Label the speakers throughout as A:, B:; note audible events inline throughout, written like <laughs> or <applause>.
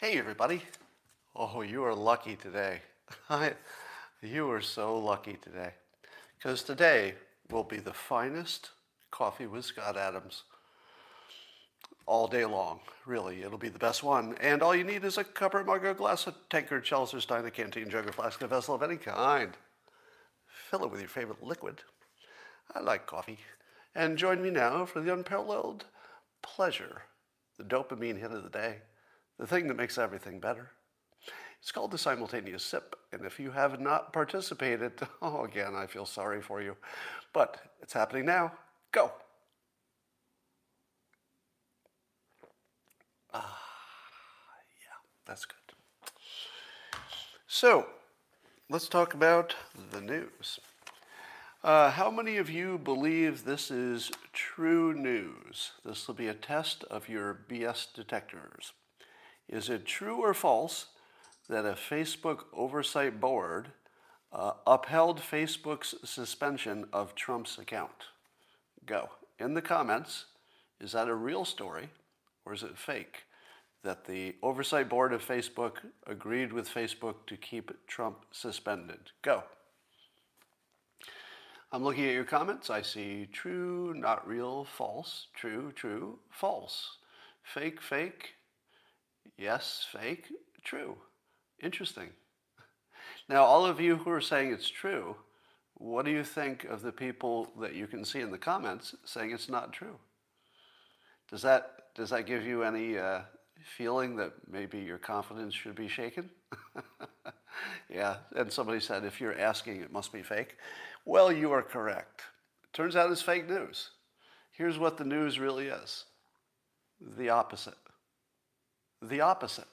A: Hey, everybody. Oh, you are lucky today. <laughs> you are so lucky today. Because today will be the finest coffee with Scott Adams all day long. Really, it'll be the best one. And all you need is a cup or mug or glass, a tankard, chalice or stein, a canteen, jug or flask, a vessel of any kind. Fill it with your favorite liquid. I like coffee. And join me now for the unparalleled pleasure, the dopamine hit of the day the thing that makes everything better. It's called the simultaneous sip, and if you have not participated, <laughs> oh, again, I feel sorry for you. But it's happening now. Go. Ah, yeah, that's good. So, let's talk about the news. Uh, how many of you believe this is true news? This will be a test of your BS detectors. Is it true or false that a Facebook oversight board uh, upheld Facebook's suspension of Trump's account? Go. In the comments, is that a real story or is it fake? That the oversight board of Facebook agreed with Facebook to keep Trump suspended. Go. I'm looking at your comments. I see true, not real, false, true, true, false, fake, fake, Yes, fake, true. Interesting. Now, all of you who are saying it's true, what do you think of the people that you can see in the comments saying it's not true? Does that, does that give you any uh, feeling that maybe your confidence should be shaken? <laughs> yeah, and somebody said, if you're asking, it must be fake. Well, you are correct. Turns out it's fake news. Here's what the news really is the opposite the opposite.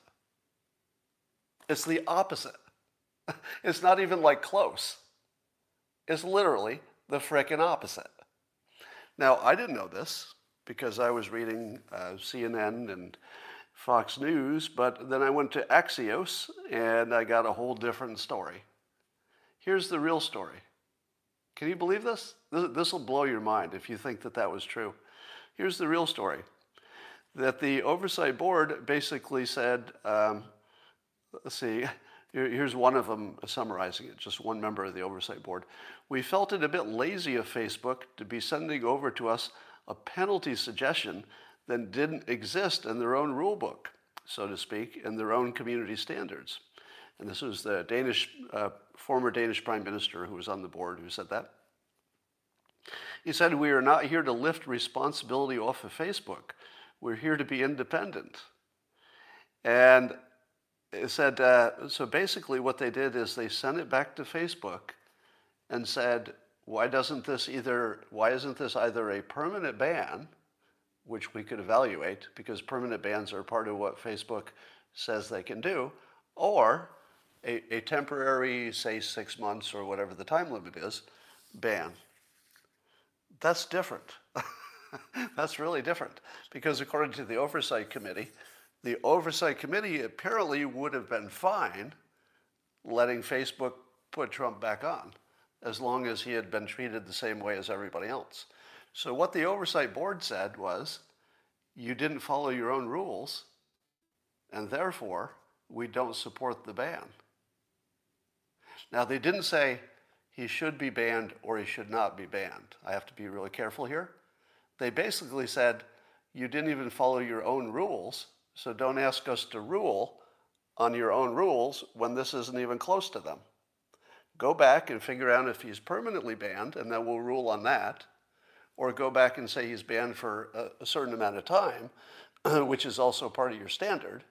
A: It's the opposite. <laughs> It's not even like close. It's literally the frickin' opposite. Now, I didn't know this because I was reading uh, CNN and Fox News, but then I went to Axios and I got a whole different story. Here's the real story. Can you believe this? This will blow your mind if you think that that was true. Here's the real story that the oversight board basically said, um, let's see, here's one of them summarizing it, just one member of the oversight board. We felt it a bit lazy of Facebook to be sending over to us a penalty suggestion that didn't exist in their own rule book, so to speak, in their own community standards. And this was the Danish, uh, former Danish prime minister who was on the board who said that. He said, We are not here to lift responsibility off of Facebook. We're here to be independent. And it said, uh, so basically what they did is they sent it back to Facebook and said, why doesn't this either, why isn't this either a permanent ban, which we could evaluate because permanent bans are part of what Facebook says they can do, or a, a temporary, say six months or whatever the time limit is, ban. That's different. <laughs> <laughs> That's really different because, according to the Oversight Committee, the Oversight Committee apparently would have been fine letting Facebook put Trump back on as long as he had been treated the same way as everybody else. So, what the Oversight Board said was you didn't follow your own rules, and therefore we don't support the ban. Now, they didn't say he should be banned or he should not be banned. I have to be really careful here. They basically said, you didn't even follow your own rules, so don't ask us to rule on your own rules when this isn't even close to them. Go back and figure out if he's permanently banned, and then we'll rule on that. Or go back and say he's banned for a, certain amount of time, <clears throat> which is also part of your standard,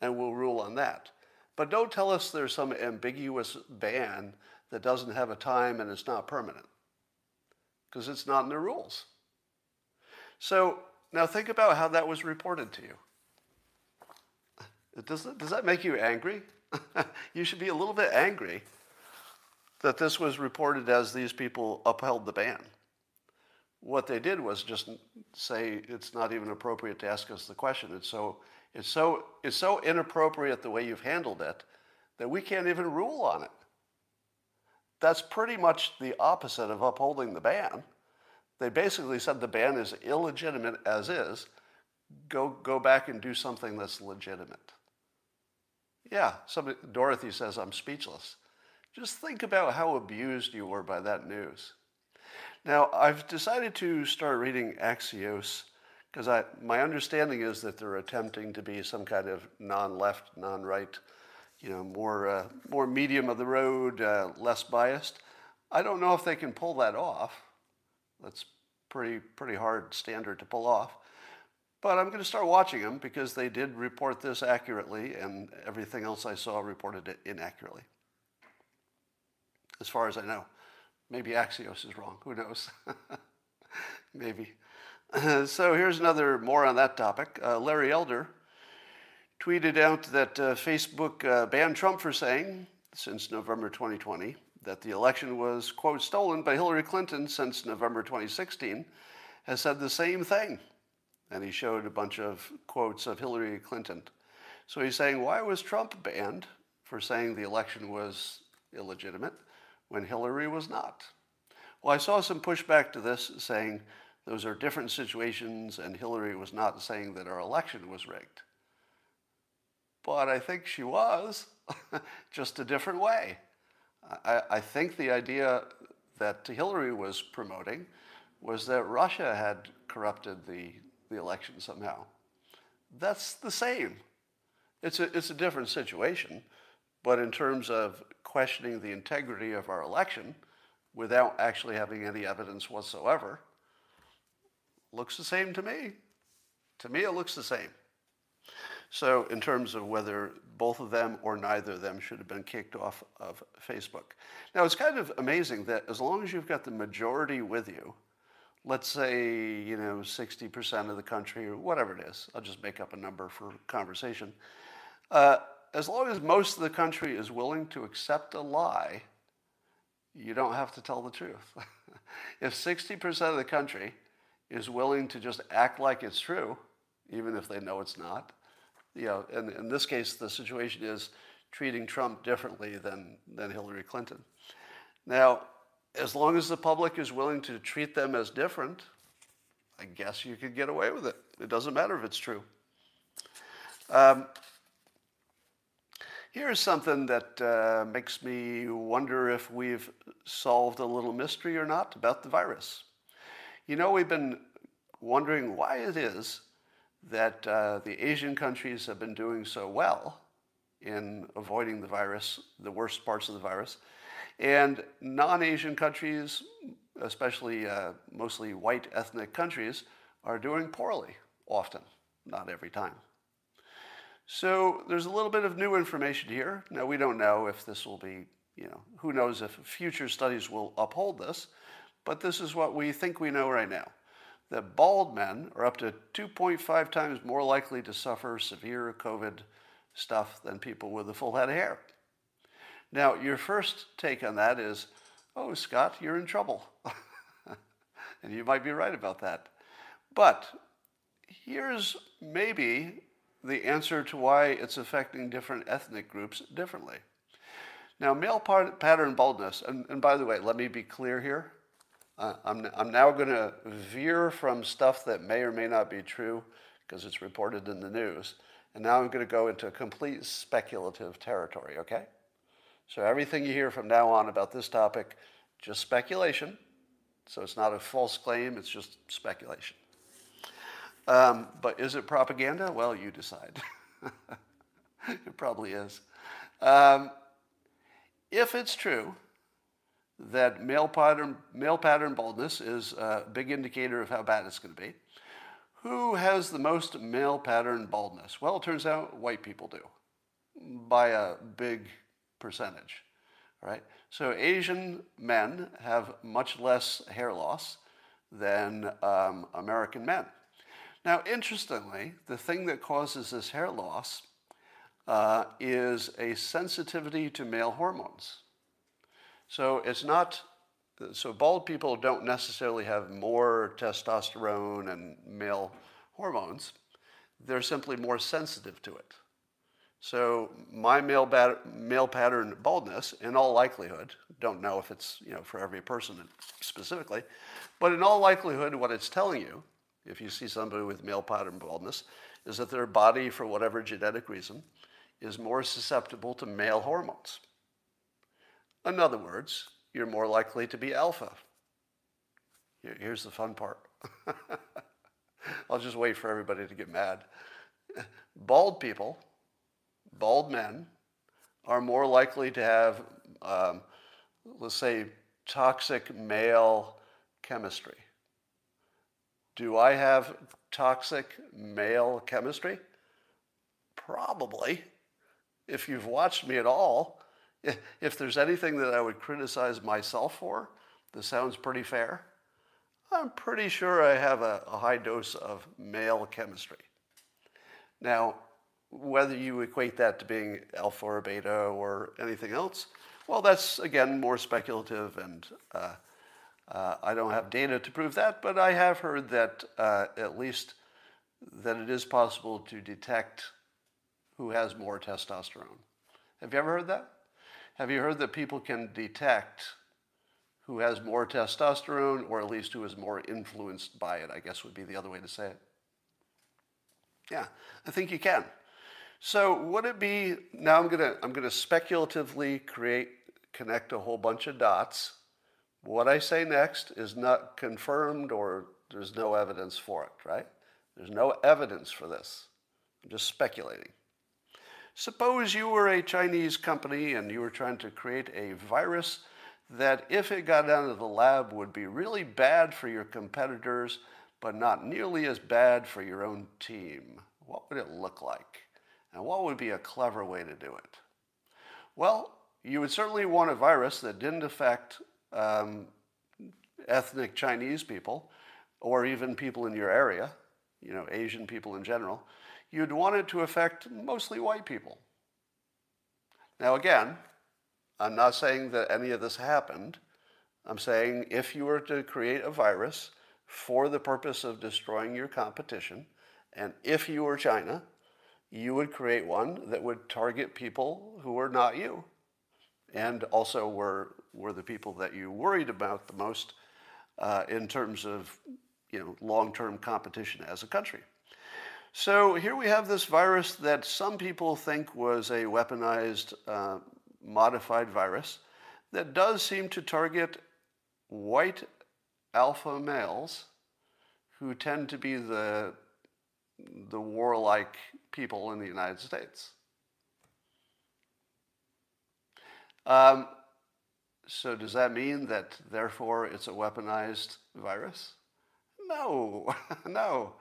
A: and we'll rule on that. But don't tell us there's some ambiguous ban that doesn't have a time and it's not permanent, because it's not in the rules. So now think about how that was reported to you. Does, does that make you angry? <laughs> you should be a little bit angry that this was reported as these people upheld the ban. What they did was just say it's not even appropriate to ask us the question. It's so, it's so, it's so inappropriate the way you've handled it that we can't even rule on it. That's pretty much the opposite of upholding the ban. They basically said the ban is illegitimate as is. Go, go back and do something that's legitimate. Yeah, somebody, Dorothy says, I'm speechless. Just think about how abused you were by that news. Now, I've decided to start reading Axios because I my understanding is that they're attempting to be some kind of non-left, non-right, you know, more uh, more medium of the road, uh, less biased. I don't know if they can pull that off. That's pretty pretty hard standard to pull off. But I'm going to start watching them because they did report this accurately, and everything else I saw reported it inaccurately. As far as I know, maybe Axios is wrong. Who knows? <laughs> maybe. <laughs> so here's another more on that topic. Uh, Larry Elder tweeted out that uh, Facebook uh, banned Trump for saying, since November 2020, that the election was, quote, stolen by Hillary Clinton since November 2016, has said the same thing. And he showed a bunch of quotes of Hillary Clinton. So he's saying, why was Trump banned for saying the election was illegitimate when Hillary was not? Well, I saw some pushback to this saying, those are different situations, and Hillary was not saying that our election was rigged. But I think she was, <laughs> just a different way. I, I, think the idea that Hillary was promoting was that Russia had corrupted the, the election somehow. That's the same. It's a, it's a different situation, but in terms of questioning the integrity of our election without actually having any evidence whatsoever, looks the same to me. To me, it looks the same. So, in terms of whether both of them or neither of them should have been kicked off of Facebook. Now, it's kind of amazing that as long as you've got the majority with you, let's say, you know, 60% of the country or whatever it is, I'll just make up a number for conversation. Uh, as long as most of the country is willing to accept a lie, you don't have to tell the truth. <laughs> if 60% of the country is willing to just act like it's true, even if they know it's not. You know, and in this case, the situation is treating Trump differently than, than Hillary Clinton. Now, as long as the public is willing to treat them as different, I guess you could get away with it. It doesn't matter if it's true. Um, here's something that uh, makes me wonder if we've solved a little mystery or not about the virus. You know, we've been wondering why it is that uh, the Asian countries have been doing so well in avoiding the virus, the worst parts of the virus, and non Asian countries, especially uh, mostly white ethnic countries, are doing poorly often, not every time. So there's a little bit of new information here. Now, we don't know if this will be, you know, who knows if future studies will uphold this. But this is what we think we know right now that bald men are up to 2.5 times more likely to suffer severe COVID stuff than people with a full head of hair. Now, your first take on that is, oh, Scott, you're in trouble. <laughs> and you might be right about that. But here's maybe the answer to why it's affecting different ethnic groups differently. Now, male pattern baldness, and, and by the way, let me be clear here. I'm, I'm now going to veer from stuff that may or may not be true because it's reported in the news. And now I'm going to go into a complete speculative territory, okay? So everything you hear from now on about this topic, just speculation. So it's not a false claim, it's just speculation. Um, but is it propaganda? Well, you decide. <laughs> it probably is. Um, if it's true, that male pattern, male pattern baldness is a big indicator of how bad it's going to be. Who has the most male pattern baldness? Well, it turns out white people do by a big percentage. Right? So Asian men have much less hair loss than um, American men. Now, interestingly, the thing that causes this hair loss uh, is a sensitivity to male hormones. So it's not, so bald people don't necessarily have more testosterone and male hormones. They're simply more sensitive to it. So my male, bat- male pattern baldness, in all likelihood, don't know if it's you know for every person specifically, but in all likelihood, what it's telling you, if you see somebody with male pattern baldness, is that their body, for whatever genetic reason, is more susceptible to male hormones. In other words, you're more likely to be alpha. Here's the fun part. <laughs> I'll just wait for everybody to get mad. <laughs> Bald people, bald men, are more likely to have, um, let's say, toxic male chemistry. Do I have toxic male chemistry? Probably. If you've watched me at all, if there's anything that I would criticize myself for, this sounds pretty fair. I'm pretty sure I have a, a high dose of male chemistry. Now, whether you equate that to being alpha or beta or anything else, well, that's again more speculative, and uh, uh, I don't have data to prove that, but I have heard that uh, at least that it is possible to detect who has more testosterone. Have you ever heard that? Have you heard that people can detect who has more testosterone, or at least who is more influenced by it? I guess would be the other way to say it. Yeah, I think you can. So would it be now? I'm gonna I'm gonna speculatively create connect a whole bunch of dots. What I say next is not confirmed, or there's no evidence for it. Right? There's no evidence for this. I'm just speculating. Suppose you were a Chinese company and you were trying to create a virus that, if it got out of the lab, would be really bad for your competitors, but not nearly as bad for your own team. What would it look like? And what would be a clever way to do it? Well, you would certainly want a virus that didn't affect um, ethnic Chinese people or even people in your area, you know, Asian people in general you'd want it to affect mostly white people. Now, again, I'm not saying that any of this happened. I'm saying if you were to create a virus for the purpose of destroying your competition, and if you were China, you would create one that would target people who are not you, and also were, were the people that you worried about the most uh, in terms of you know, long-term competition as a country. So here we have this virus that some people think was a weaponized uh, modified virus that does seem to target white alpha males who tend to be the, the warlike people in the United States. Um, so does that mean that therefore it's a weaponized virus? No, <laughs> no,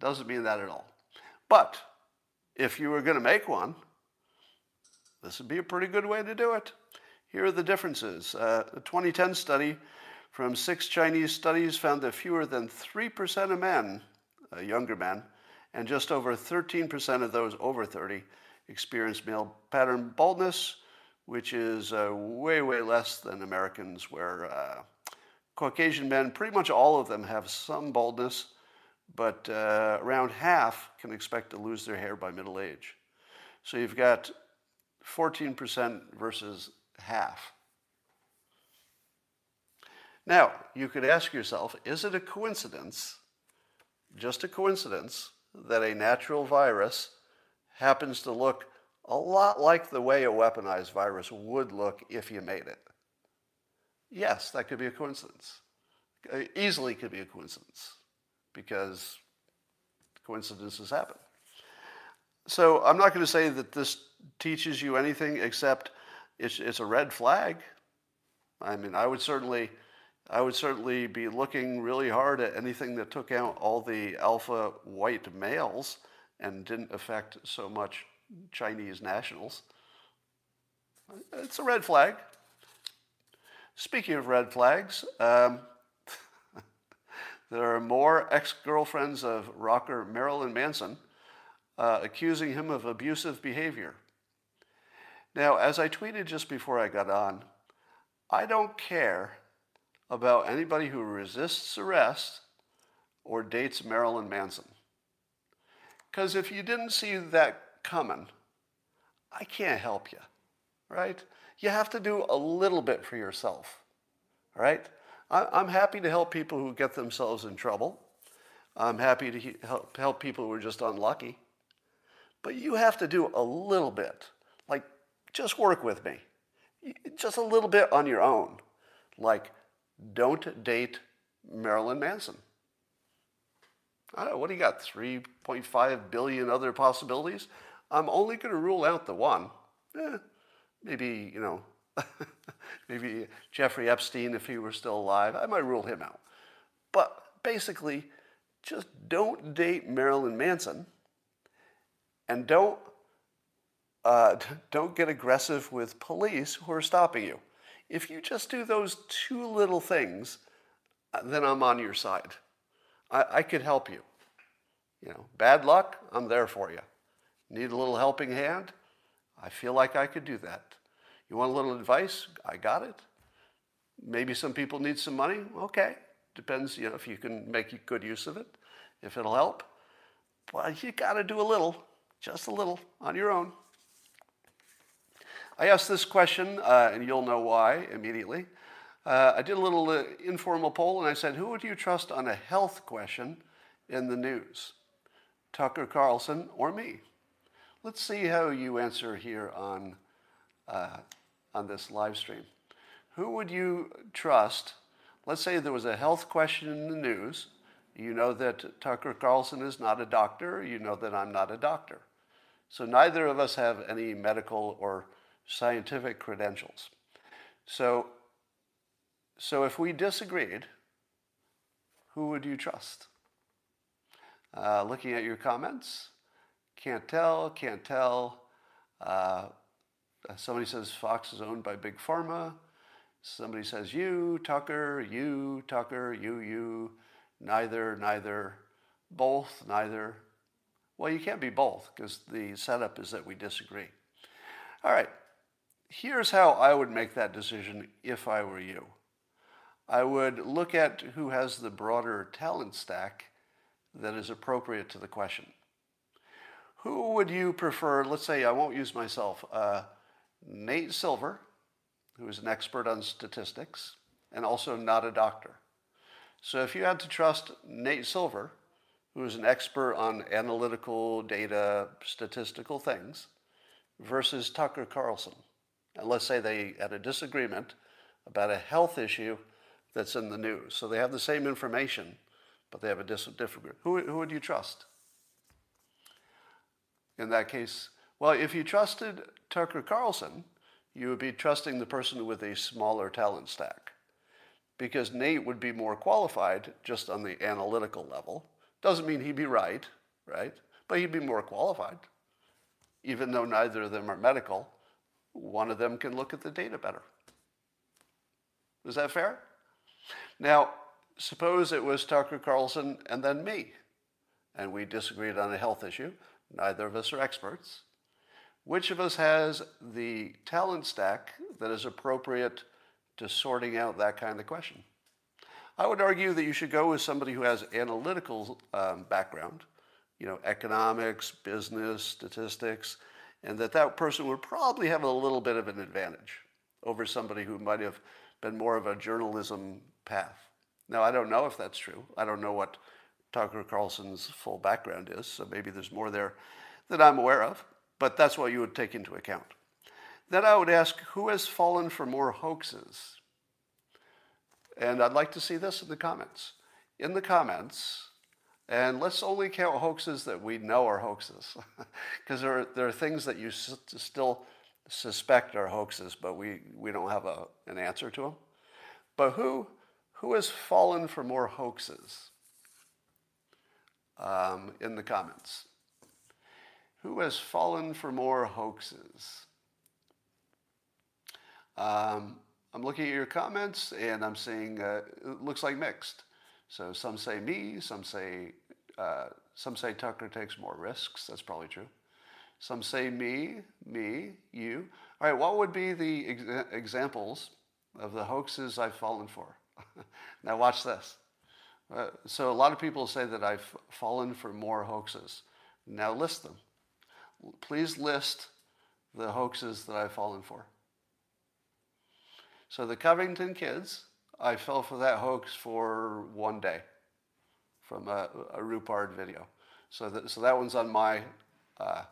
A: doesn't mean that at all. But if you were going to make one, this would be a pretty good way to do it. Here are the differences. Uh, a 2010 study from six Chinese studies found that fewer than 3% of men, uh, younger men, and just over 13% of those over 30 experienced male pattern baldness, which is uh, way, way less than Americans, where uh, Caucasian men, pretty much all of them have some baldness, but uh, around half can expect to lose their hair by middle age. So you've got 14% versus half. Now, you could ask yourself is it a coincidence, just a coincidence, that a natural virus happens to look a lot like the way a weaponized virus would look if you made it? Yes, that could be a coincidence. Easily could be a coincidence because coincidences happen. So I'm not going to say that this teaches you anything except it's, it's a red flag. I mean, I would certainly, I would certainly be looking really hard at anything that took out all the alpha white males and didn't affect so much Chinese nationals. It's a red flag. Speaking of red flags, um, there are more ex girlfriends of rocker Marilyn Manson uh, accusing him of abusive behavior. Now, as I tweeted just before I got on, I don't care about anybody who resists arrest or dates Marilyn Manson. Because if you didn't see that coming, I can't help you, right? You have to do a little bit for yourself, right? I'm happy to help people who get themselves in trouble. I'm happy to help, help people who are just unlucky. But you have to do a little bit. Like, just work with me. Just a little bit on your own. Like, don't date Marilyn Manson. I don't know, what do you got? 3.5 billion other possibilities? I'm only going to rule out the one. Eh, maybe, you know, <laughs> maybe Jeffrey Epstein, if he were still alive, I might rule him out. But basically, just don't date Marilyn Manson and don't, uh, <laughs> don't get aggressive with police who are stopping you. If you just do those two little things, uh, then I'm on your side. I, I could help you. You know, bad luck, I'm there for you. Need a little helping hand? I feel like I could do that. You want a little advice? I got it. Maybe some people need some money? Okay. Depends, you know, if you can make good use of it, if it'll help. But you got to do a little, just a little, on your own. I asked this question, uh, and you'll know why immediately. Uh, I did a little uh, informal poll, and I said, Who would you trust on a health question in the news? Tucker Carlson or me? Let's see how you answer here on, uh, on this live stream. Who would you trust? Let's say there was a health question in the news. You know that Tucker Carlson is not a doctor. You know that I'm not a doctor. So neither of us have any medical or scientific credentials. So, so if we disagreed, who would you trust? Uh, looking at your comments, can't tell, can't tell. Uh, somebody says Fox is owned by Big Pharma. Somebody says you, Tucker, you, Tucker, you, you, neither, neither, both, neither. Well, you can't be both because the setup is that we disagree. All right, here's how I would make that decision if I were you. I would look at who has the broader talent stack that is appropriate to the question. Who would you prefer? Let's say I won't use myself. Uh, Nate Silver, who is an expert on statistics and also not a doctor. So if you had to trust Nate Silver, who is an expert on analytical data, statistical things, versus Tucker Carlson, and let's say they had a disagreement about a health issue that's in the news. So they have the same information, but they have a different group. Who, who would you trust? In that case, well, if you trusted Tucker Carlson, you would be trusting the person with a smaller talent stack. Because Nate would be more qualified just on the analytical level. Doesn't mean he'd be right, right? But he'd be more qualified. Even though neither of them are medical, one of them can look at the data better. Is that fair? Now, suppose it was Tucker Carlson and then me, and we disagreed on a health issue. Neither of us are experts. Which of us has the talent stack that is appropriate to sorting out that kind of question? I would argue that you should go with somebody who has analytical um, background, you know, economics, business, statistics, and that that person would probably have a little bit of an advantage over somebody who might have been more of a journalism path. Now, I don't know if that's true. I don't know what Tucker Carlson's full background is, so maybe there's more there that I'm aware of, but that's what you would take into account. Then I would ask who has fallen for more hoaxes? And I'd like to see this in the comments. In the comments, and let's only count hoaxes that we know are hoaxes, <laughs> because there, are, there are things that you s- still suspect are hoaxes, but we, we don't have a, an answer to them. But who who has fallen for more hoaxes? Um, in the comments. Who has fallen for more hoaxes? Um, I'm looking at your comments and I'm seeing uh, it looks like mixed. So some say me, some say uh, some say Tucker takes more risks. That's probably true. Some say me, me, you. All right, what would be the ex- examples of the hoaxes I've fallen for? <laughs> now, watch this. Uh, so, a lot of people say that I've fallen for more hoaxes. Now, list them. Please list the hoaxes that I've fallen for. So, the Covington kids, I fell for that hoax for one day from a, a Rupar video. So, that, so that one's on my, uh,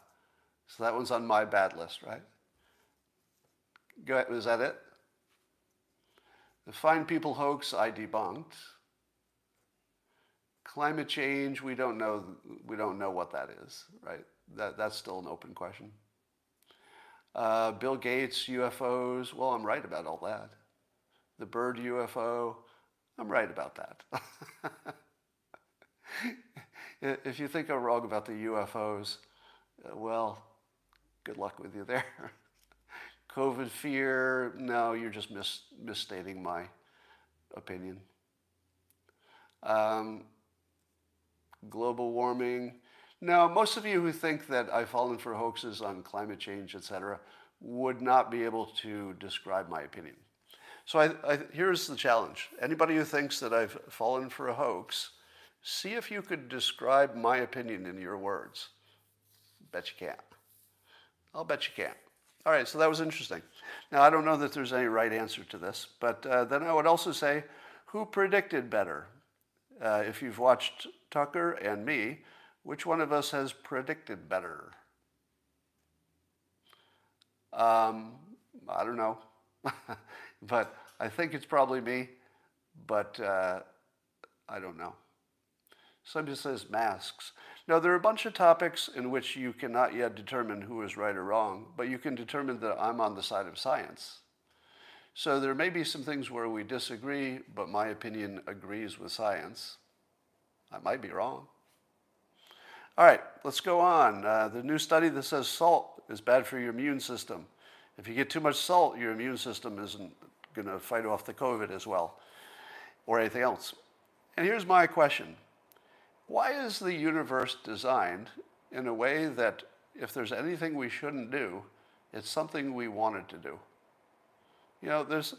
A: So that one's on my bad list, right? Go ahead. Is that it? The Fine People hoax I debunked. Climate change, we don't know. We don't know what that is, right? That, that's still an open question. Uh, Bill Gates, UFOs. Well, I'm right about all that. The bird UFO. I'm right about that. <laughs> if you think I'm wrong about the UFOs, uh, well, good luck with you there. <laughs> COVID fear, no, you're just mis- misstating my opinion. Um, global warming, no, most of you who think that I've fallen for hoaxes on climate change, etc., would not be able to describe my opinion. So I, I, here's the challenge. Anybody who thinks that I've fallen for a hoax, see if you could describe my opinion in your words. Bet you can't. I'll bet you can't. All right, so that was interesting. Now, I don't know that there's any right answer to this, but uh, then I would also say, who predicted better? Uh, if you've watched Tucker and me, which one of us has predicted better? Um, I don't know, <laughs> but I think it's probably me, but uh, I don't know. Somebody says masks. Now, there are a bunch of topics in which you cannot yet determine who is right or wrong, but you can determine that I'm on the side of science. So there may be some things where we disagree, but my opinion agrees with science. I might be wrong. All right, let's go on. Uh, the new study that says salt is bad for your immune system. If you get too much salt, your immune system isn't going to fight off the COVID as well or anything else. And here's my question why is the universe designed in a way that if there's anything we shouldn't do, it's something we wanted to do? You know, there's,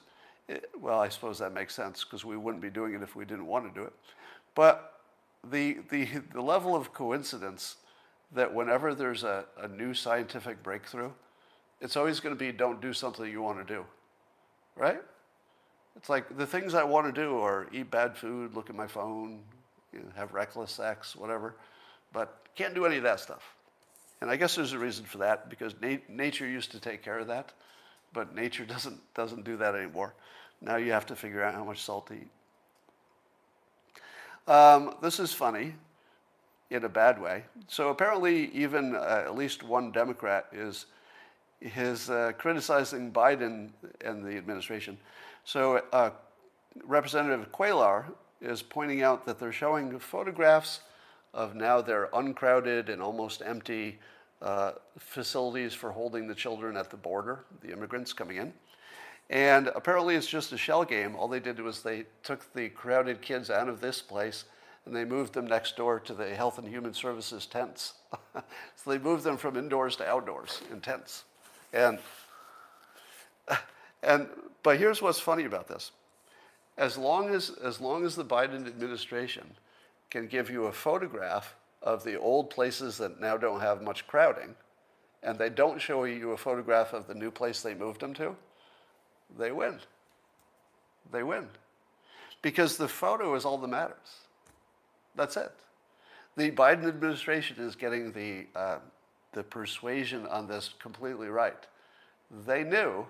A: it, well, I suppose that makes sense because we wouldn't be doing it if we didn't want to do it. But the, the, the level of coincidence that whenever there's a, a new scientific breakthrough, it's always going to be don't do something you want to do, right? It's like the things I want to do are eat bad food, look at my phone, you know, have reckless sex, whatever, but can't do any of that stuff. And I guess there's a reason for that because na- nature used to take care of that, but nature <laughs> doesn't doesn't do that anymore. Now you have to figure out how much salt to eat. Um, this is funny in a bad way. So apparently, even uh, at least one Democrat is is uh, criticizing Biden and the administration. So uh, Representative Cuellar, is pointing out that they're showing photographs of now their uncrowded and almost empty uh, facilities for holding the children at the border, the immigrants coming in. And apparently it's just a shell game. All they did was they took the crowded kids out of this place and they moved them next door to the Health and Human Services tents. <laughs> so they moved them from indoors to outdoors in tents. And, and, but here's what's funny about this as long as, as long as the Biden administration can give you a photograph of the old places that now don't have much crowding, and they don't show you a photograph of the new place they moved them to, they win. They win. Because the photo is all that matters. That's it. The Biden administration is getting the, uh, the persuasion on this completely right. They knew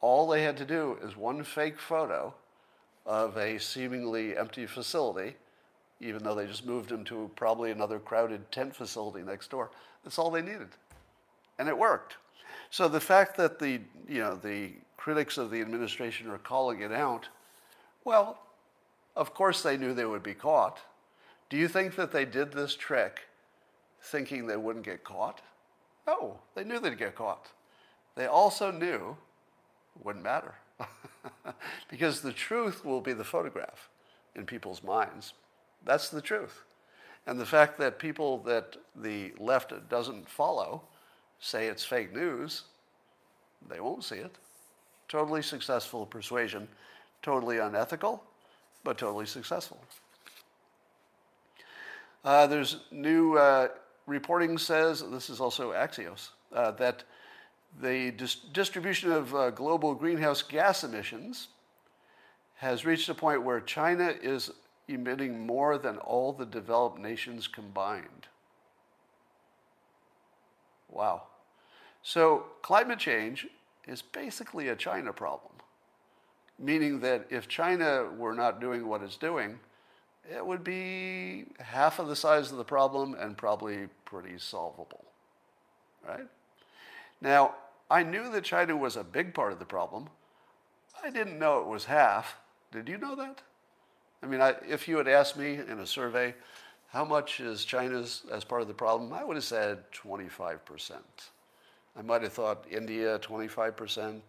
A: all they had to do is one fake photo of a seemingly empty facility, even though they just moved him to probably another crowded tent facility next door. That's all they needed. And it worked. So the fact that the, you know, the critics of the administration are calling it out, well, of course they knew they would be caught. Do you think that they did this trick thinking they wouldn't get caught? No, they knew they'd get caught. They also knew it wouldn't matter. <laughs> because the truth will be the photograph in people's minds. That's the truth. And the fact that people that the left doesn't follow say it's fake news, they won't see it. Totally successful persuasion, totally unethical, but totally successful. Uh, there's new uh, reporting says, this is also Axios, uh, that the dis- distribution of uh, global greenhouse gas emissions has reached a point where China is emitting more than all the developed nations combined. Wow. So climate change is basically a China problem, meaning that if China were not doing what it's doing, it would be half of the size of the problem and probably pretty solvable, right? Now, I knew that China was a big part of the problem. I didn't know it was half. Did you know that? I mean, I, if you had asked me in a survey, how much is China's as part of the problem? I would have said 25%. I might have thought India 25%.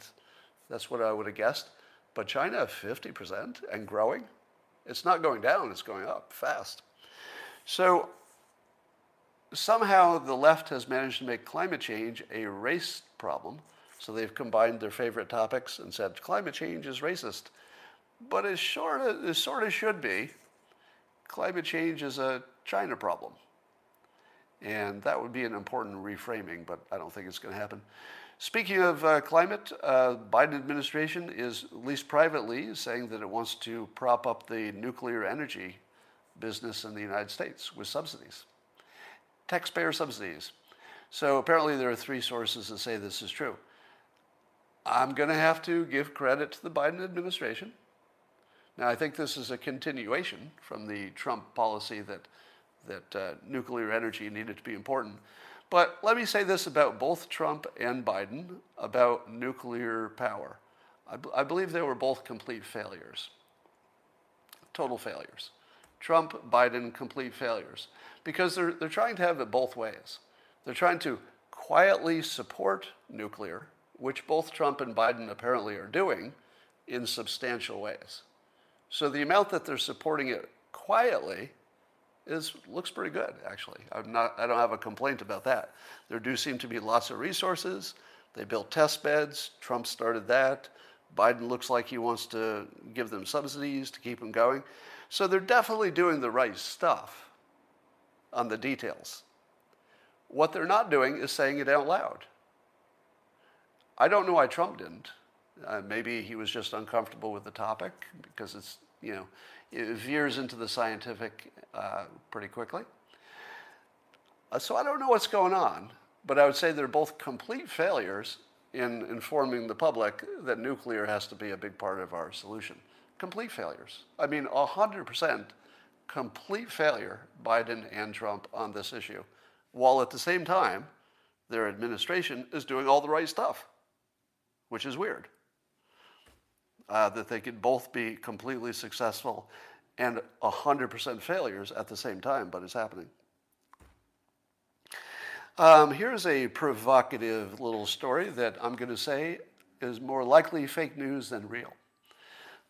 A: That's what I would have guessed. But China 50% and growing. It's not going down, it's going up fast. So somehow the left has managed to make climate change a race problem. So they've combined their favorite topics and said climate change is racist. But it sort of, it sort of should be. Climate change is a China problem. And that would be an important reframing, but I don't think it's going to happen. Speaking of uh, climate, uh, Biden administration is, at least privately, saying that it wants to prop up the nuclear energy business in the United States with subsidies, taxpayer subsidies. So apparently there are three sources that say this is true. I'm going to have to give credit to the Biden administration now, I think this is a continuation from the Trump policy that, that uh, nuclear energy needed to be important. But let me say this about both Trump and Biden about nuclear power. I, b- I believe they were both complete failures, total failures. Trump, Biden, complete failures. Because they're, they're trying to have it both ways. They're trying to quietly support nuclear, which both Trump and Biden apparently are doing in substantial ways. So the amount that they're supporting it quietly is looks pretty good actually. I'm not I don't have a complaint about that. There do seem to be lots of resources. They built test beds. Trump started that. Biden looks like he wants to give them subsidies to keep them going. So they're definitely doing the right stuff on the details. What they're not doing is saying it out loud. I don't know why Trump didn't. Uh, maybe he was just uncomfortable with the topic because it's, you know, it veers into the scientific uh, pretty quickly. Uh, so I don't know what's going on, but I would say they're both complete failures in informing the public that nuclear has to be a big part of our solution. Complete failures. I mean, 100% complete failure, Biden and Trump, on this issue, while at the same time, their administration is doing all the right stuff, which is weird uh, that they could both be completely successful and 100% failures at the same time, but it's happening. Um, here's a provocative little story that I'm going to say is more likely fake news than real.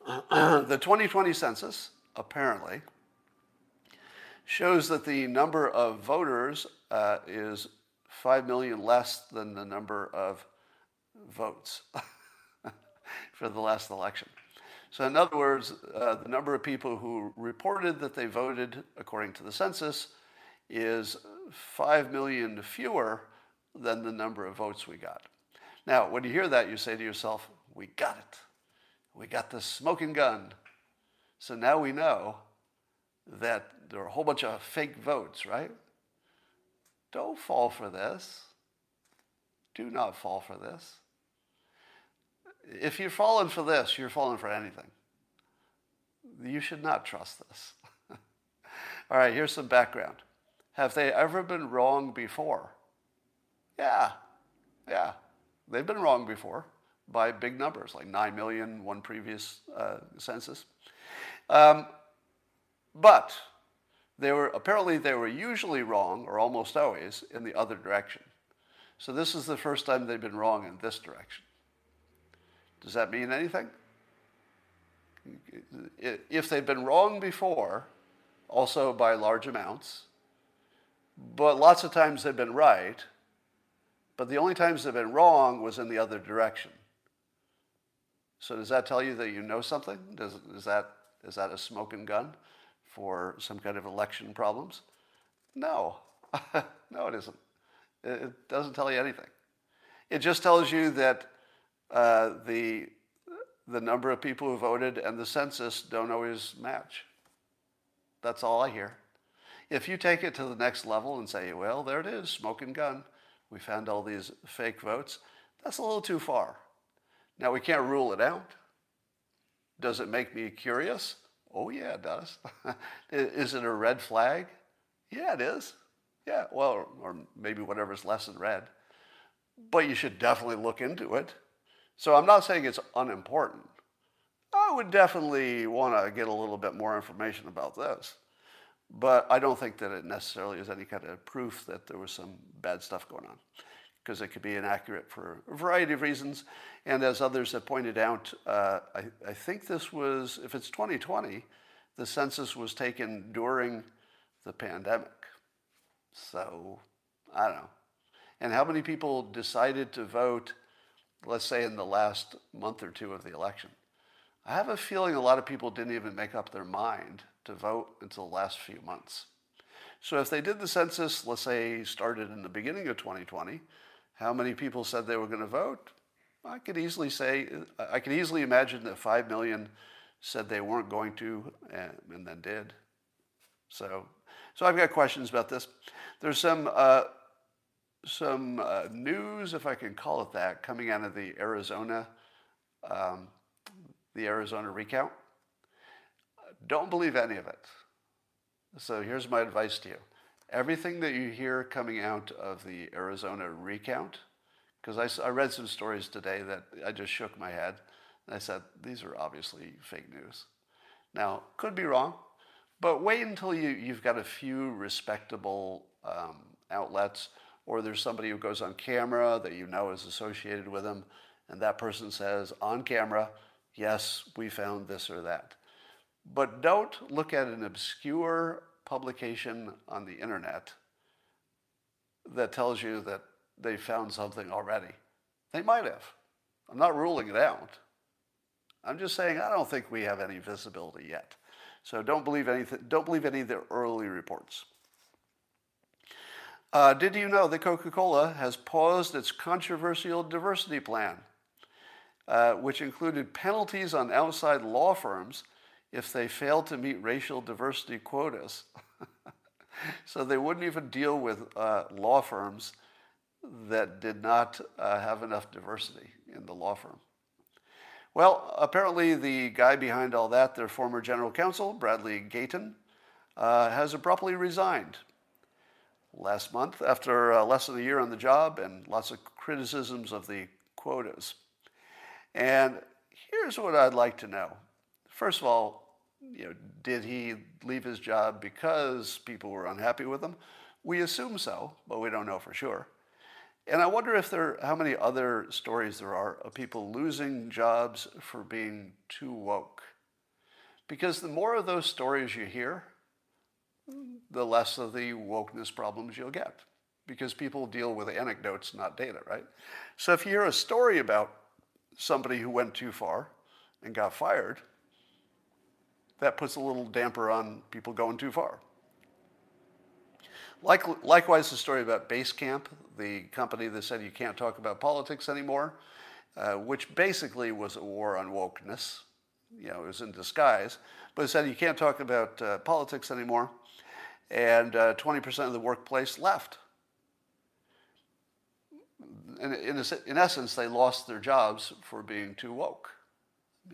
A: <clears throat> the 2020 census, apparently, shows that the number of voters uh, is 5 million less than the number of votes. <laughs> for the last election. So, in other words, uh, the number of people who reported that they voted according to the census is 5 million fewer than the number of votes we got. Now, when you hear that, you say to yourself, We got it. We got the smoking gun. So now we know that there are a whole bunch of fake votes, right? Don't fall for this. Do not fall for this if you're falling for this, you're falling for anything. You should not trust this. <laughs> All right, here's some background. Have they ever been wrong before? Yeah, yeah. They've been wrong before by big numbers, like 9 million, one previous uh, census. Um, but they were apparently they were usually wrong, or almost always, in the other direction. So this is the first time they've been wrong in this direction. Does that mean anything? If they've been wrong before, also by large amounts, but lots of times they've been right, but the only times they've been wrong was in the other direction. So does that tell you that you know something? Does, is, that, is that a smoking gun for some kind of election problems? No. <laughs> no, it isn't. It doesn't tell you anything. It just tells you that uh, the, the number of people who voted and the census don't always match. That's all I hear. If you take it to the next level and say, well, there it is, smoking gun, We found all these fake votes. That's a little too far. Now, we can't rule it out. Does it make me curious? Oh, yeah, it does. <laughs> is it a red flag? Yeah, it is. Yeah, well, or maybe whatever's less than red. But you should definitely look into it. So I'm not saying it's unimportant. I would definitely want to get a little bit more information about this. But I don't think that it necessarily is any kind of proof that there was some bad stuff going on because it could be inaccurate for a variety of reasons. And as others have pointed out, uh, I, I, think this was, if it's 2020, the census was taken during the pandemic. So, I don't know. And how many people decided to vote, let's say, in the last month or two of the election? I have a feeling a lot of people didn't even make up their mind to vote until the last few months. So if they did the census, let's say started in the beginning of 2020, how many people said they were going to vote? I could easily say, I could easily imagine that 5 million said they weren't going to and, and then did. So, so I've got questions about this. There's some, uh, some uh, news, if I can call it that, coming out of the Arizona, um, the Arizona recount. Don't believe any of it. So here's my advice to you everything that you hear coming out of the Arizona recount, because I, I, read some stories today that I just shook my head. And I said, these are obviously fake news. Now, could be wrong, but wait until you, you've got a few respectable um, outlets or there's somebody who goes on camera that you know is associated with them, and that person says on camera, yes, we found this or that. But don't look at an obscure publication on the internet that tells you that they found something already. They might have. I'm not ruling it out. I'm just saying I don't think we have any visibility yet. So don't believe anything. Don't believe any of the early reports. Uh, did you know that Coca-Cola has paused its controversial diversity plan, uh, which included penalties on outside law firms if they failed to meet racial diversity quotas. <laughs> so they wouldn't even deal with uh, law firms that did not uh, have enough diversity in the law firm. Well, apparently the guy behind all that, their former general counsel, Bradley Gayton, uh, has abruptly resigned last month after uh, less than a year on the job and lots of criticisms of the quotas. And here's what I'd like to know First of all, you know, did he leave his job because people were unhappy with him? We assume so, but we don't know for sure. And I wonder if there, how many other stories there are of people losing jobs for being too woke. Because the more of those stories you hear, the less of the wokeness problems you'll get. Because people deal with anecdotes, not data, right? So if you hear a story about somebody who went too far and got fired, that puts a little damper on people going too far. Like, likewise, the story about Basecamp, the company that said you can't talk about politics anymore, uh, which basically was a war on wokeness. You know, it was in disguise, but it said you can't talk about uh, politics anymore, and uh, 20% of the workplace left. In, in, in essence, they lost their jobs for being too woke.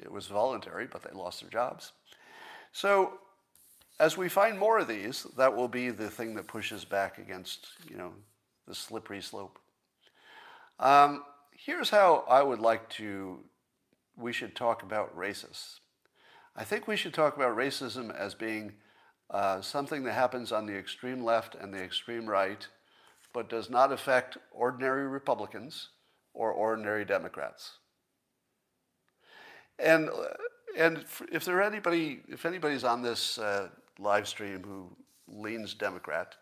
A: It was voluntary, but they lost their jobs. So as we find more of these, that will be the thing that pushes back against, you know, the slippery slope. Um, here's how I would like to, we should talk about racists. I think we should talk about racism as being uh, something that happens on the extreme left and the extreme right, but does not affect ordinary Republicans or ordinary Democrats. And uh, and if there anybody, if anybody's on this uh, live stream who leans Democrat,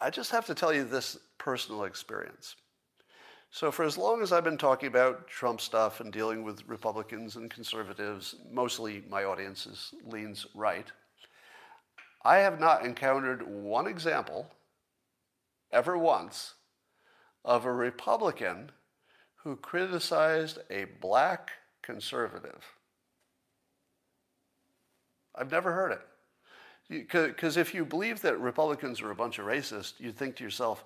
A: I just have to tell you this personal experience. So for as long as I've been talking about Trump stuff and dealing with Republicans and conservatives, mostly my audience is, leans right, I have not encountered one example, ever once, of a Republican who criticized a black conservative I've never heard it. Because if you believe that Republicans are a bunch of racists, you think to yourself,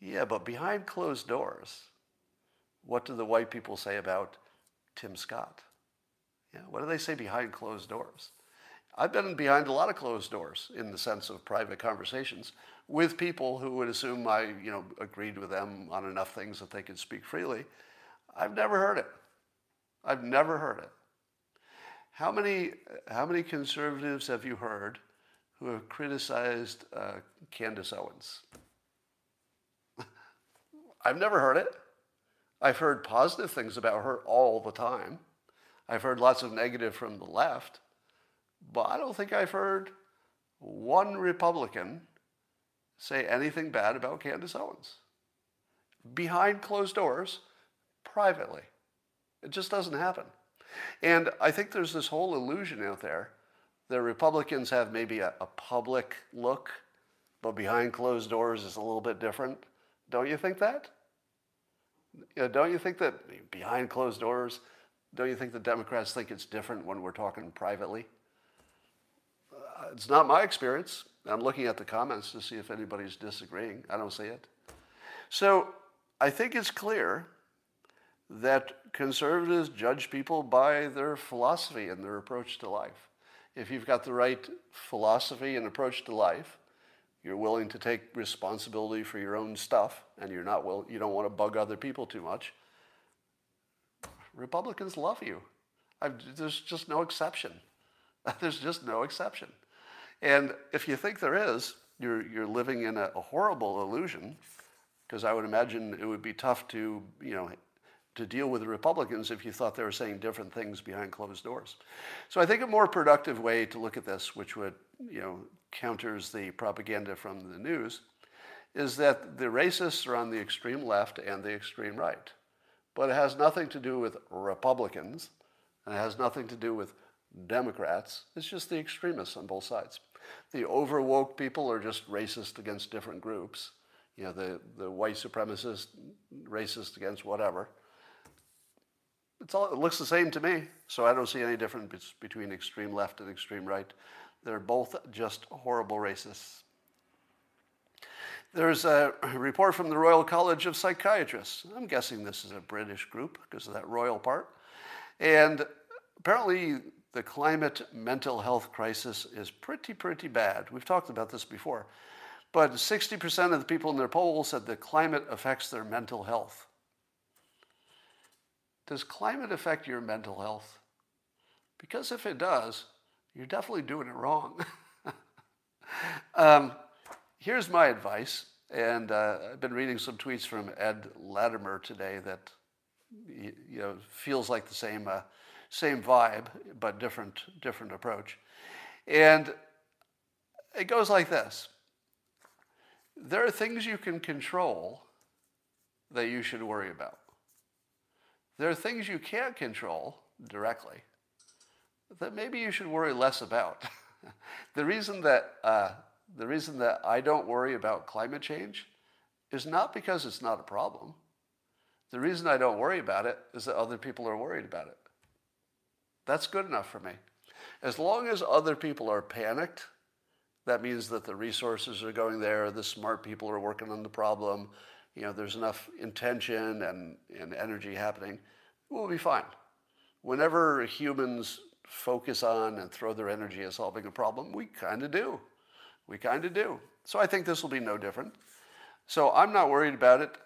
A: Yeah, but behind closed doors, what do the white people say about Tim Scott? Yeah, what do they say behind closed doors? I've been behind a lot of closed doors in the sense of private conversations with people who would assume I, you know, agreed with them on enough things that they could speak freely. I've never heard it. I've never heard it. How many, how many conservatives have you heard who have criticized uh, Candace Owens? <laughs> I've never heard it. I've heard positive things about her all the time. I've heard lots of negative from the left, but I don't think I've heard one Republican say anything bad about Candace Owens. Behind closed doors, privately. It just doesn't happen. And I think there's this whole illusion out there that Republicans have maybe a, a public look, but behind closed doors is a little bit different. Don't you think that? You know, don't you think that behind closed doors, don't you think the Democrats think it's different when we're talking privately? It's not my experience. I'm looking at the comments to see if anybody's disagreeing. I don't see it. So I think it's clear that conservatives judge people by their philosophy and their approach to life. If you've got the right philosophy and approach to life, you're willing to take responsibility for your own stuff, and you're not will, you don't want to bug other people too much. Republicans love you. I've, there's just no exception. <laughs> there's just no exception. And if you think there is, you're, you're living in a, a horrible illusion, because I would imagine it would be tough to, you know, to deal with the Republicans if you thought they were saying different things behind closed doors. So I think a more productive way to look at this, which would, you know, counters the propaganda from the news, is that the racists are on the extreme left and the extreme right. But it has nothing to do with Republicans, and it has nothing to do with Democrats. It's just the extremists on both sides. The overwoke people are just racist against different groups. You know, the, the white supremacist, racist against whatever. It's all, it looks the same to me, so I don't see any difference between extreme left and extreme right. They're both just horrible racists. There's a <clears throat> report from the Royal College of Psychiatrists. I'm guessing this is a British group because of that royal part. And apparently, the climate mental health crisis is pretty, pretty bad. We've talked about this before. But 60% of the people in their poll said the climate affects their mental health. Does climate affect your mental health? Because if it does, you're definitely doing it wrong. <laughs> um, here's my advice, and uh, I've been reading some tweets from Ed Latimer today that you know feels like the same uh, same vibe, but different different approach. And it goes like this: There are things you can control that you should worry about. There are things you can't control directly that maybe you should worry less about. <laughs> the reason that uh, the reason that I don't worry about climate change is not because it's not a problem. The reason I don't worry about it is that other people are worried about it. That's good enough for me. As long as other people are panicked, that means that the resources are going there, the smart people are working on the problem, you know, there's enough intention and, and energy happening, we'll be fine. Whenever humans focus on and throw their energy at solving a problem, we kind of do. We kind of do. So I think this will be no different. So I'm not worried about it,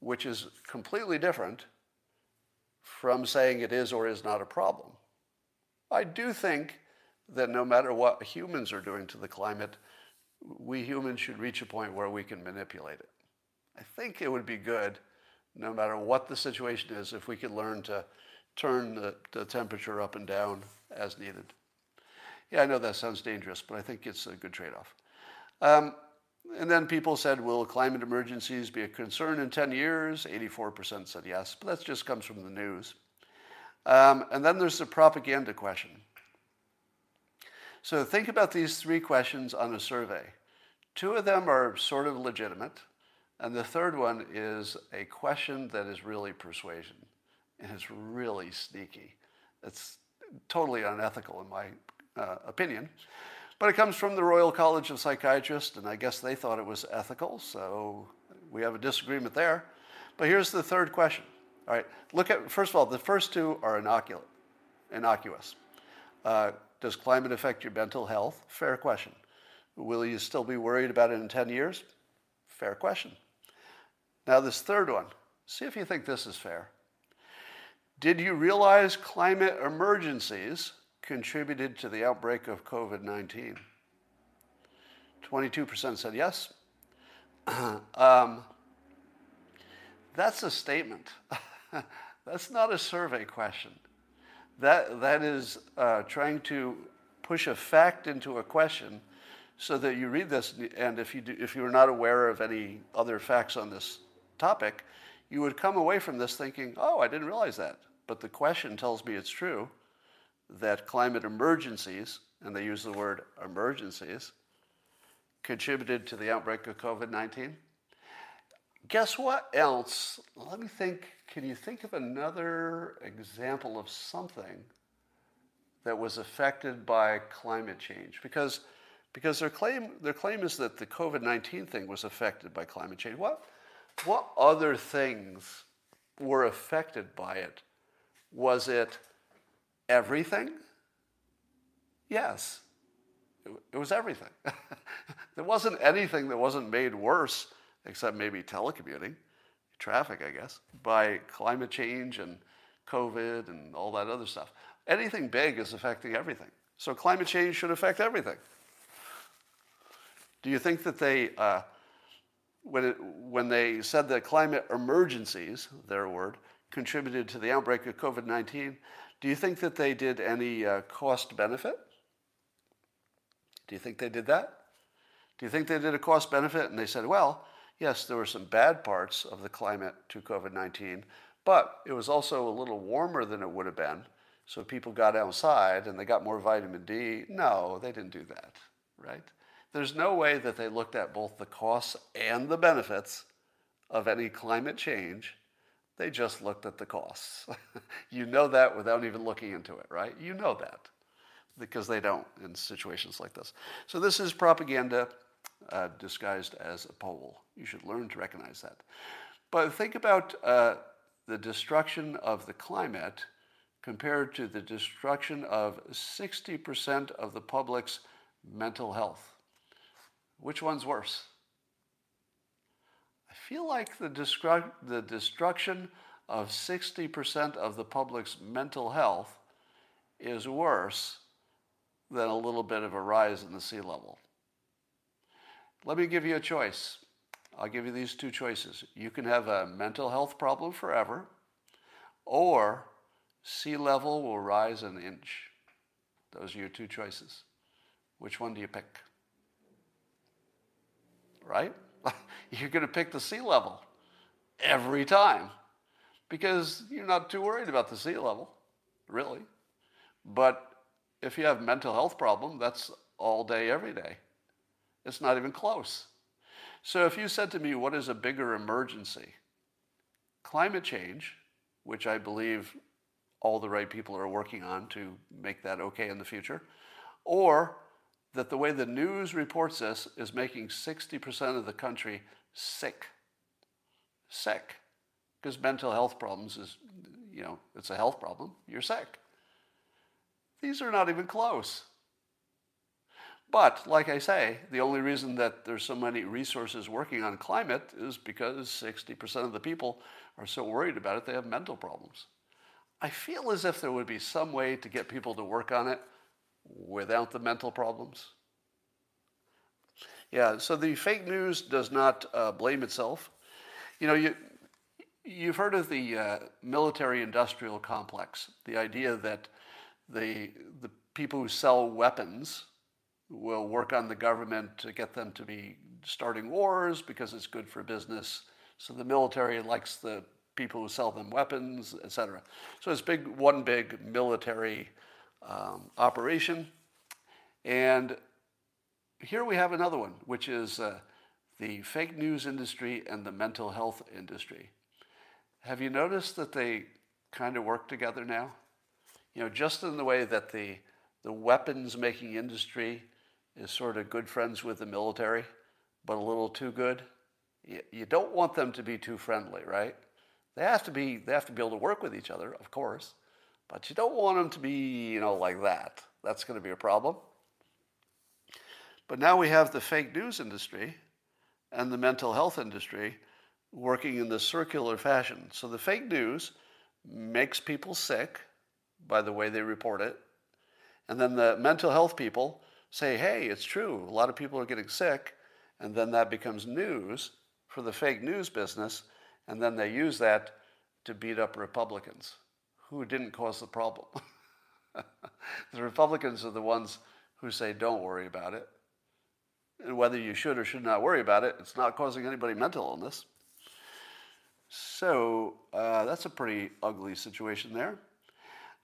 A: which is completely different from saying it is or is not a problem. I do think that no matter what humans are doing to the climate, we humans should reach a point where we can manipulate it. I think it would be good, no matter what the situation is, if we could learn to turn the, the temperature up and down as needed. Yeah, I know that sounds dangerous, but I think it's a good trade off. Um, and then people said, will climate emergencies be a concern in 10 years? 84% said yes, but that just comes from the news. Um, and then there's the propaganda question. So think about these three questions on a survey. Two of them are sort of legitimate, and the third one is a question that is really persuasion, and it's really sneaky. It's totally unethical, in my uh, opinion. But it comes from the Royal College of Psychiatrists, and I guess they thought it was ethical, so we have a disagreement there. But here's the third question. All right, look at, first of all, the first two are inoculant, innocuous. Uh, does climate affect your mental health? Fair question. Will you still be worried about it in 10 years? Fair question. Now, this third one, see if you think this is fair. Did you realize climate emergencies contributed to the outbreak of COVID 19? 22% said yes. <clears throat> um, that's a statement. <laughs> <laughs> that's not a survey question. That, that is uh, trying to push a fact into a question so that you read this, and if you, do, if you are not aware of any other facts on this topic, you would come away from this thinking, oh, I didn't realize that. But the question tells me it's true that climate emergencies, and they use the word emergencies, contributed to the outbreak of COVID 19. Guess what else? Let me think. Can you think of another example of something that was affected by climate change? Because, because their, claim, their claim is that the COVID 19 thing was affected by climate change. What, what other things were affected by it? Was it everything? Yes, it was everything. <laughs> there wasn't anything that wasn't made worse, except maybe telecommuting, traffic, I guess, by climate change and COVID and all that other stuff. Anything big is affecting everything. So climate change should affect everything. Do you think that they, uh, when, it, when they said that climate emergencies, their word, contributed to the outbreak of COVID 19, do you think that they did any uh, cost benefit? Do you think they did that? Do you think they did a cost benefit and they said, well, yes, there were some bad parts of the climate to COVID 19, but it was also a little warmer than it would have been. So people got outside and they got more vitamin D. No, they didn't do that, right? There's no way that they looked at both the costs and the benefits of any climate change. They just looked at the costs. <laughs> you know that without even looking into it, right? You know that because they don't in situations like this. So this is propaganda uh, disguised as a poll. You should learn to recognize that. But think about uh, the destruction of the climate compared to the destruction of 60% of the public's mental health. Which one's worse? I feel like the, destru- the destruction of 60% of the public's mental health is worse than a little bit of a rise in the sea level. Let me give you a choice. I'll give you these two choices. You can have a mental health problem forever, or sea level will rise an inch. Those are your two choices. Which one do you pick? Right? <laughs> You're going to pick the sea level every time because you're not too worried about the sea level, really. But if you have mental health problem, that's all day, every day. It's not even close. So if you said to me, what is a bigger emergency? Climate change, which I believe all the right people are working on to make that okay in the future, or that the way the news reports this is making 60% of the country sick. Sick. Because mental health problems is, you know, it's a health problem. You're sick. These are not even close. But, like I say, the only reason that there's so many resources working on climate is because 60% of the people are so worried about it, they have mental problems. I feel as if there would be some way to get people to work on it without the mental problems. Yeah, so the fake news does not uh, blame itself. You know, you, you've heard of the uh, military industrial complex, the idea that the, the people who sell weapons will work on the government to get them to be starting wars because it's good for business. So the military likes the people who sell them weapons, etc. So it's big, one big military um, operation. And here we have another one, which is uh, the fake news industry and the mental health industry. Have you noticed that they kind of work together now? You know, just in the way that the, the weapons making industry is sort of good friends with the military, but a little too good. you, don't want them to be too friendly, right? They have to be they have to be able to work with each other, of course, but you don't want them to be, you know, like that. That's going to be a problem. But now we have the fake news industry and the mental health industry working in this circular fashion. So the fake news makes people sick by the way they report it. And then the mental health people say, hey, it's true, a lot of people are getting sick. And then that becomes news for the fake news business. And then they use that to beat up Republicans who didn't cause the problem. <laughs> the Republicans are the ones who say, don't worry about it. And whether you should or should not worry about it, it's not causing anybody mental illness. So uh, that's a pretty ugly situation there.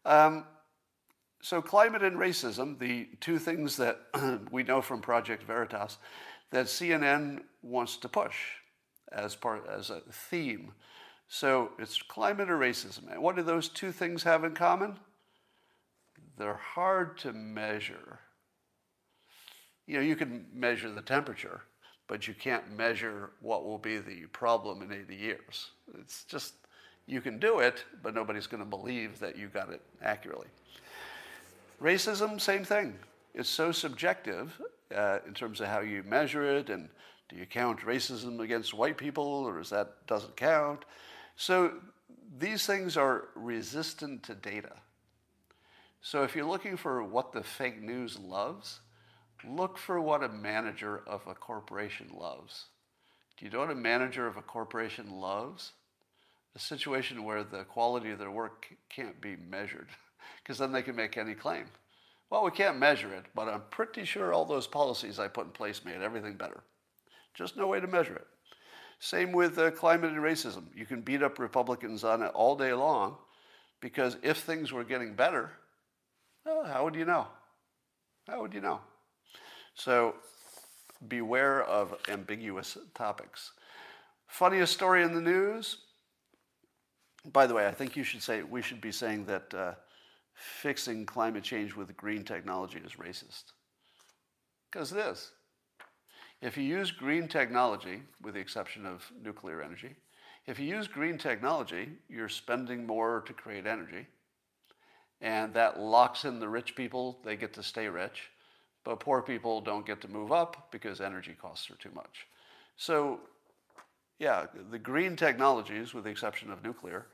A: Um, so climate and racism, the two things that <clears throat> we know from Project Veritas, that CNN wants to push as part as a theme. So it's climate or racism. And what do those two things have in common? They're hard to measure. You know, you can measure the temperature, but you can't measure what will be the problem in 80 years. It's just, you can do it, but nobody's going to believe that you got it accurately. Racism, same thing. It's so subjective uh, in terms of how you measure it, and do you count racism against white people, or is that doesn't count? So these things are resistant to data. So if you're looking for what the fake news loves, look for what a manager of a corporation loves. Do you know what a manager of a corporation loves? A situation where the quality of their work can't be measured, <laughs> because then they can make any claim. Well, we can't measure it, but I'm pretty sure all those policies I put in place made everything better. Just no way to measure it. Same with uh, climate and racism. You can beat up Republicans on it all day long because if things were getting better, well, how would you know? How would you know? So beware of ambiguous topics. Funniest story in the news. By the way, I think you should say we should be saying that uh, fixing climate change with green technology is racist. Because it is. If you use green technology, with the exception of nuclear energy, if you use green technology, you're spending more to create energy. And that locks in the rich people, they get to stay rich. But poor people don't get to move up because energy costs are too much. So, yeah, the green technologies, with the exception of nuclear,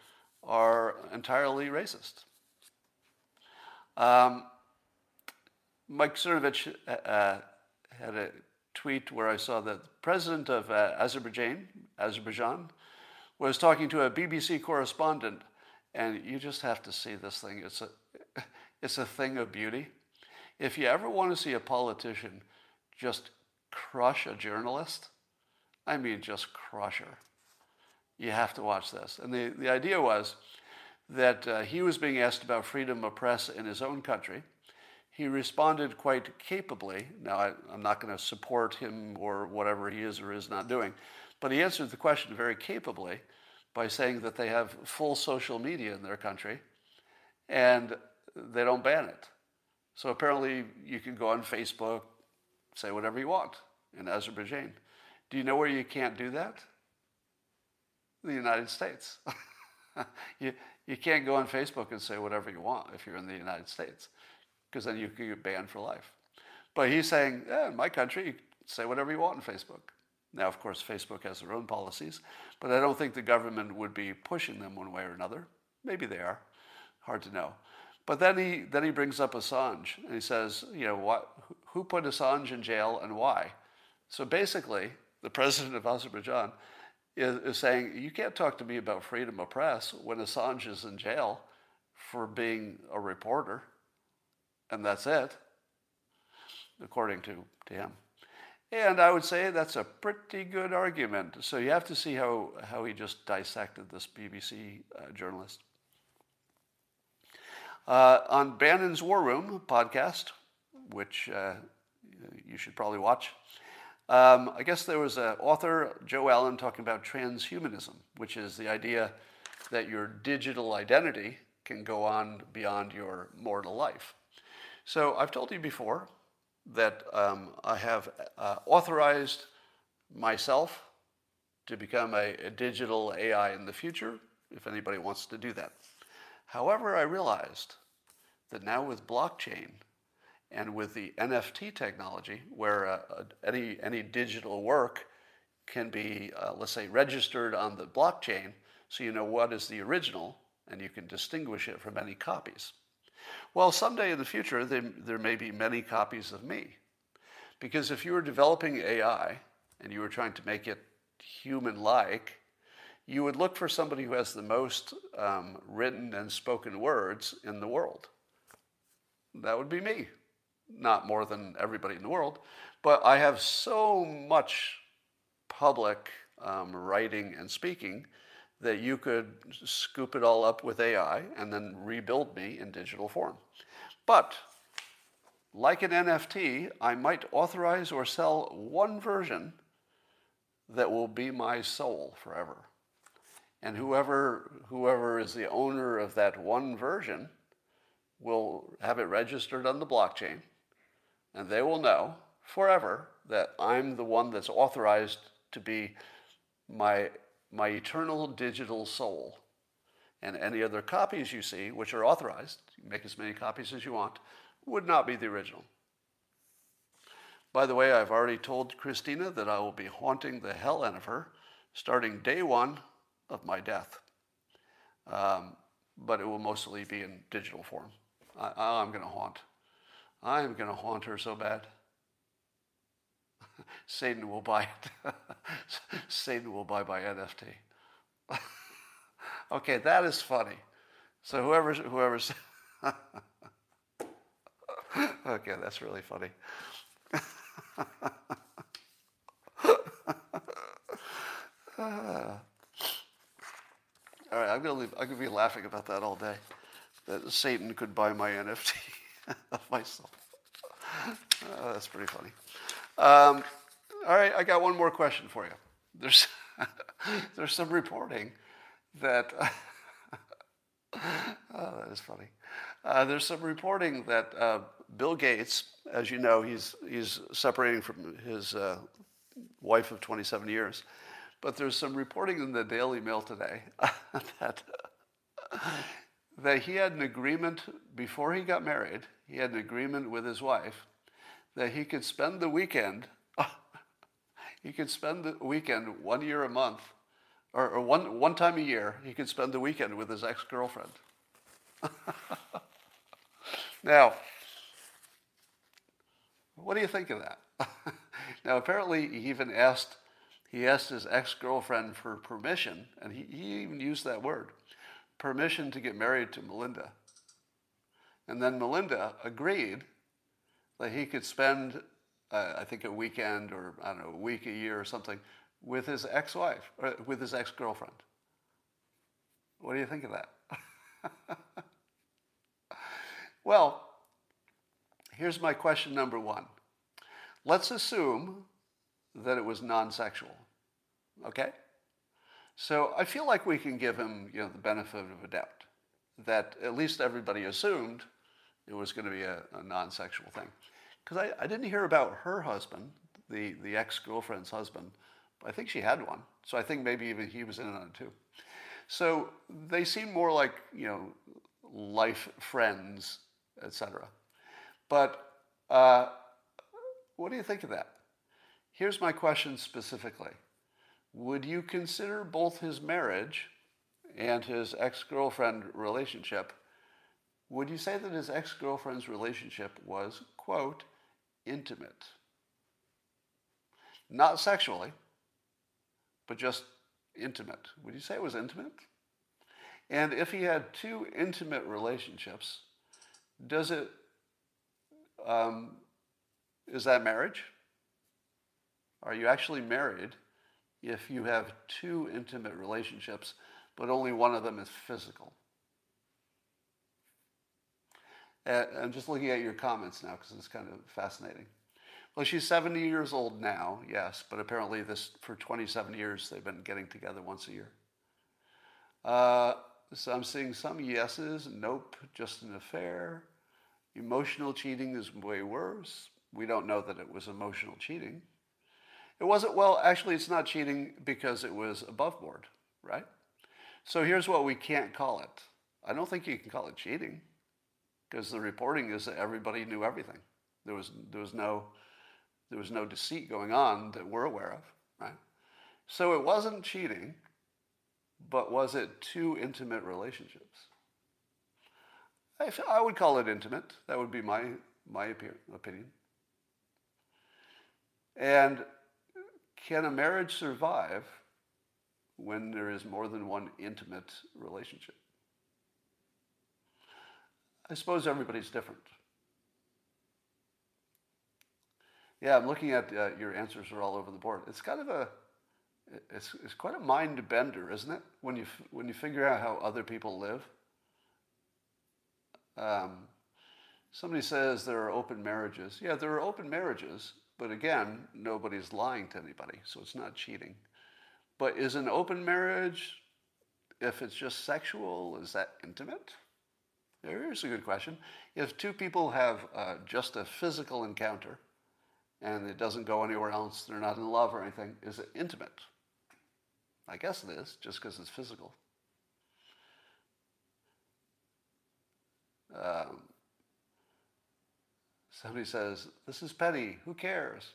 A: are entirely racist. Um, Mike Cernovich uh, had a tweet where I saw that the president of uh, Azerbaijan, Azerbaijan, was talking to a BBC correspondent, and you just have to see this thing. It's a, <laughs> it's a thing of beauty. If you ever want to see a politician just crush a journalist, I mean just crush her, you have to watch this. And the, the idea was that uh, he was being asked about freedom of press in his own country. He responded quite capably. Now, I, I'm not going to support him or whatever he is or is not doing, but he answered the question very capably by saying that they have full social media in their country and they don't ban it. So apparently, you can go on Facebook, say whatever you want in Azerbaijan. Do you know where you can't do that? The United States. <laughs> you, you can't go on Facebook and say whatever you want if you're in the United States, because then you could get banned for life. But he's saying, yeah, in my country, you say whatever you want on Facebook. Now, of course, Facebook has their own policies, but I don't think the government would be pushing them one way or another. Maybe they are. Hard to know. But then he, then he brings up Assange and he says, you know, what, who put Assange in jail and why? So basically, the president of Azerbaijan is, is saying, you can't talk to me about freedom of press when Assange is in jail for being a reporter. And that's it, according to, to him. And I would say that's a pretty good argument. So you have to see how, how he just dissected this BBC uh, journalist. Uh, on Bannon's War Room podcast, which uh, you should probably watch, um, I guess there was an author, Joe Allen, talking about transhumanism, which is the idea that your digital identity can go on beyond your mortal life. So I've told you before that um, I have uh, authorized myself to become a, a digital AI in the future, if anybody wants to do that. However, I realized that now with blockchain and with the NFT technology, where uh, uh, any, any digital work can be, uh, let's say, registered on the blockchain, so you know what is the original and you can distinguish it from any copies. Well, someday in the future, there, there may be many copies of me. Because if you were developing AI and you were trying to make it human like, you would look for somebody who has the most um, written and spoken words in the world. That would be me. Not more than everybody in the world, but I have so much public um, writing and speaking that you could scoop it all up with AI and then rebuild me in digital form. But like an NFT, I might authorize or sell one version that will be my soul forever. And whoever, whoever is the owner of that one version will have it registered on the blockchain, and they will know forever that I'm the one that's authorized to be my, my eternal digital soul. And any other copies you see, which are authorized, make as many copies as you want, would not be the original. By the way, I've already told Christina that I will be haunting the hell out of her starting day one of my death. Um, but it will mostly be in digital form. I, am going to haunt. I am going to haunt her so bad. <laughs> Satan will buy it. <laughs> Satan will buy my NFT. <laughs> okay, that is funny. So whoever's whoever's okay, that's really funny. all right, I'm gonna leave. I'm gonna be laughing about that all day. That Satan could buy my NFT <laughs> of myself. Oh, that's pretty funny. Um, all right, I got one more question for you. There's <laughs> there's some reporting that <laughs> oh, that is funny. Uh, there's some reporting that uh, Bill Gates, as you know, he's he's separating from his uh, wife of 27 years, but there's some reporting in the Daily Mail today that that he had an agreement before he got married. He had an agreement with his wife that he could spend the weekend. <laughs> he could spend the weekend one year a month, or, or one one time a year. He could spend the weekend with his ex girlfriend. <laughs> now, what do you think of that? <laughs> now, apparently, he even asked he asked his ex girlfriend for permission, and he, he even used that word permission to get married to Melinda. And then Melinda agreed that he could spend, uh, I think, a weekend or, I don't know, a week, a year or something with his ex wife, or with his ex girlfriend. What do you think of that? <laughs> well, here's my question number one. Let's assume that it was non sexual. Okay? So I feel like we can give him you know, the benefit of a doubt that at least everybody assumed it was going to be a, a non sexual thing. Because I, I didn't hear about her husband, the, the ex girlfriend's husband, but I think she had one. So I think maybe even he was in on it too. So they seem more like, you know, life friends, etc. But uh, what do you think of that? Here's my question specifically Would you consider both his marriage and his ex girlfriend relationship? Would you say that his ex girlfriend's relationship was, quote, intimate? Not sexually, but just intimate. Would you say it was intimate? And if he had two intimate relationships, does it um, is that marriage? Are you actually married if you have two intimate relationships, but only one of them is physical? And I'm just looking at your comments now because it's kind of fascinating. Well, she's 70 years old now, yes, but apparently this for 27 years they've been getting together once a year. Uh, so I'm seeing some yeses, nope, just an affair. Emotional cheating is way worse. We don't know that it was emotional cheating. It wasn't, well, actually, it's not cheating because it was above board, right? So here's what we can't call it. I don't think you can call it cheating because the reporting is that everybody knew everything. There was, there was, no, there was no deceit going on that we're aware of, right? So it wasn't cheating, but was it two intimate relationships? I, I would call it intimate. That would be my, my opinion. And can a marriage survive when there is more than one intimate relationship? I suppose everybody's different. Yeah, I'm looking at uh, your answers are all over the board. It's kind of a, it's, it's quite a mind bender, isn't it? When you, when you figure out how other people live. Um, somebody says there are open marriages. Yeah, there are open marriages, but again, nobody's lying to anybody, so it's not cheating. But is an open marriage, if it's just sexual, is that intimate? Here's a good question. If two people have uh, just a physical encounter and it doesn't go anywhere else, they're not in love or anything, is it intimate? I guess it is, just because it's physical. Um, somebody says, This is petty, who cares?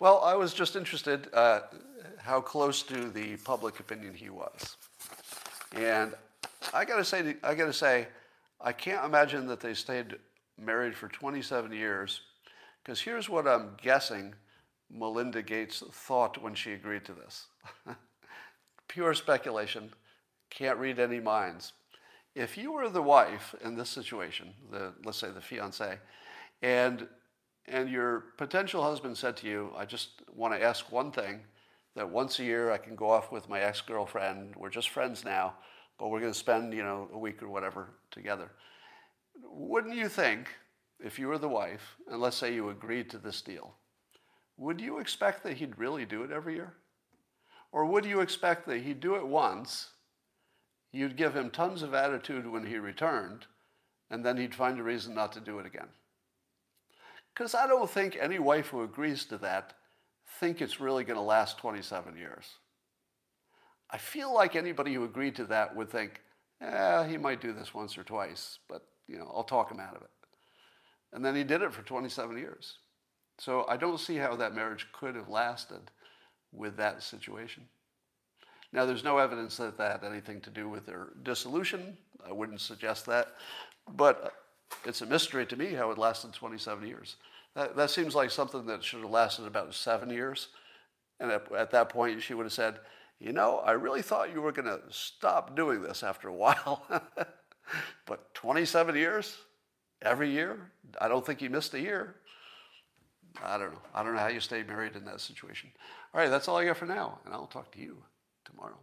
A: Well, I was just interested uh, how close to the public opinion he was. And I gotta say, I gotta say, I can't imagine that they stayed married for 27 years, because here's what I'm guessing Melinda Gates thought when she agreed to this. <laughs> Pure speculation, can't read any minds. If you were the wife in this situation, the, let's say the fiance, and, and your potential husband said to you, I just want to ask one thing, that once a year I can go off with my ex-girlfriend, we're just friends now, but we're going to spend, you know, a week or whatever together. Wouldn't you think, if you were the wife, and let's say you agreed to this deal, would you expect that he'd really do it every year? Or would you expect that he'd do it once, you'd give him tons of attitude when he returned, and then he'd find a reason not to do it again? Because I don't think any wife who agrees to that think it's really going to last 27 years. I feel like anybody who agreed to that would think, yeah, he might do this once or twice, but you know, I'll talk him out of it. And then he did it for 27 years. So I don't see how that marriage could have lasted with that situation. Now, there's no evidence that that had anything to do with their dissolution. I wouldn't suggest that. But it's a mystery to me how it lasted 27 years. That, that seems like something that should have lasted about seven years. And at, at that point, she would have said, you know, I really thought you were going to stop doing this after a <laughs> while. but 27 years, every year, I don't think you missed a year. I don't know. I don't know how you stay married in that situation. All right, that's all I got for now, and I'll talk to you tomorrow.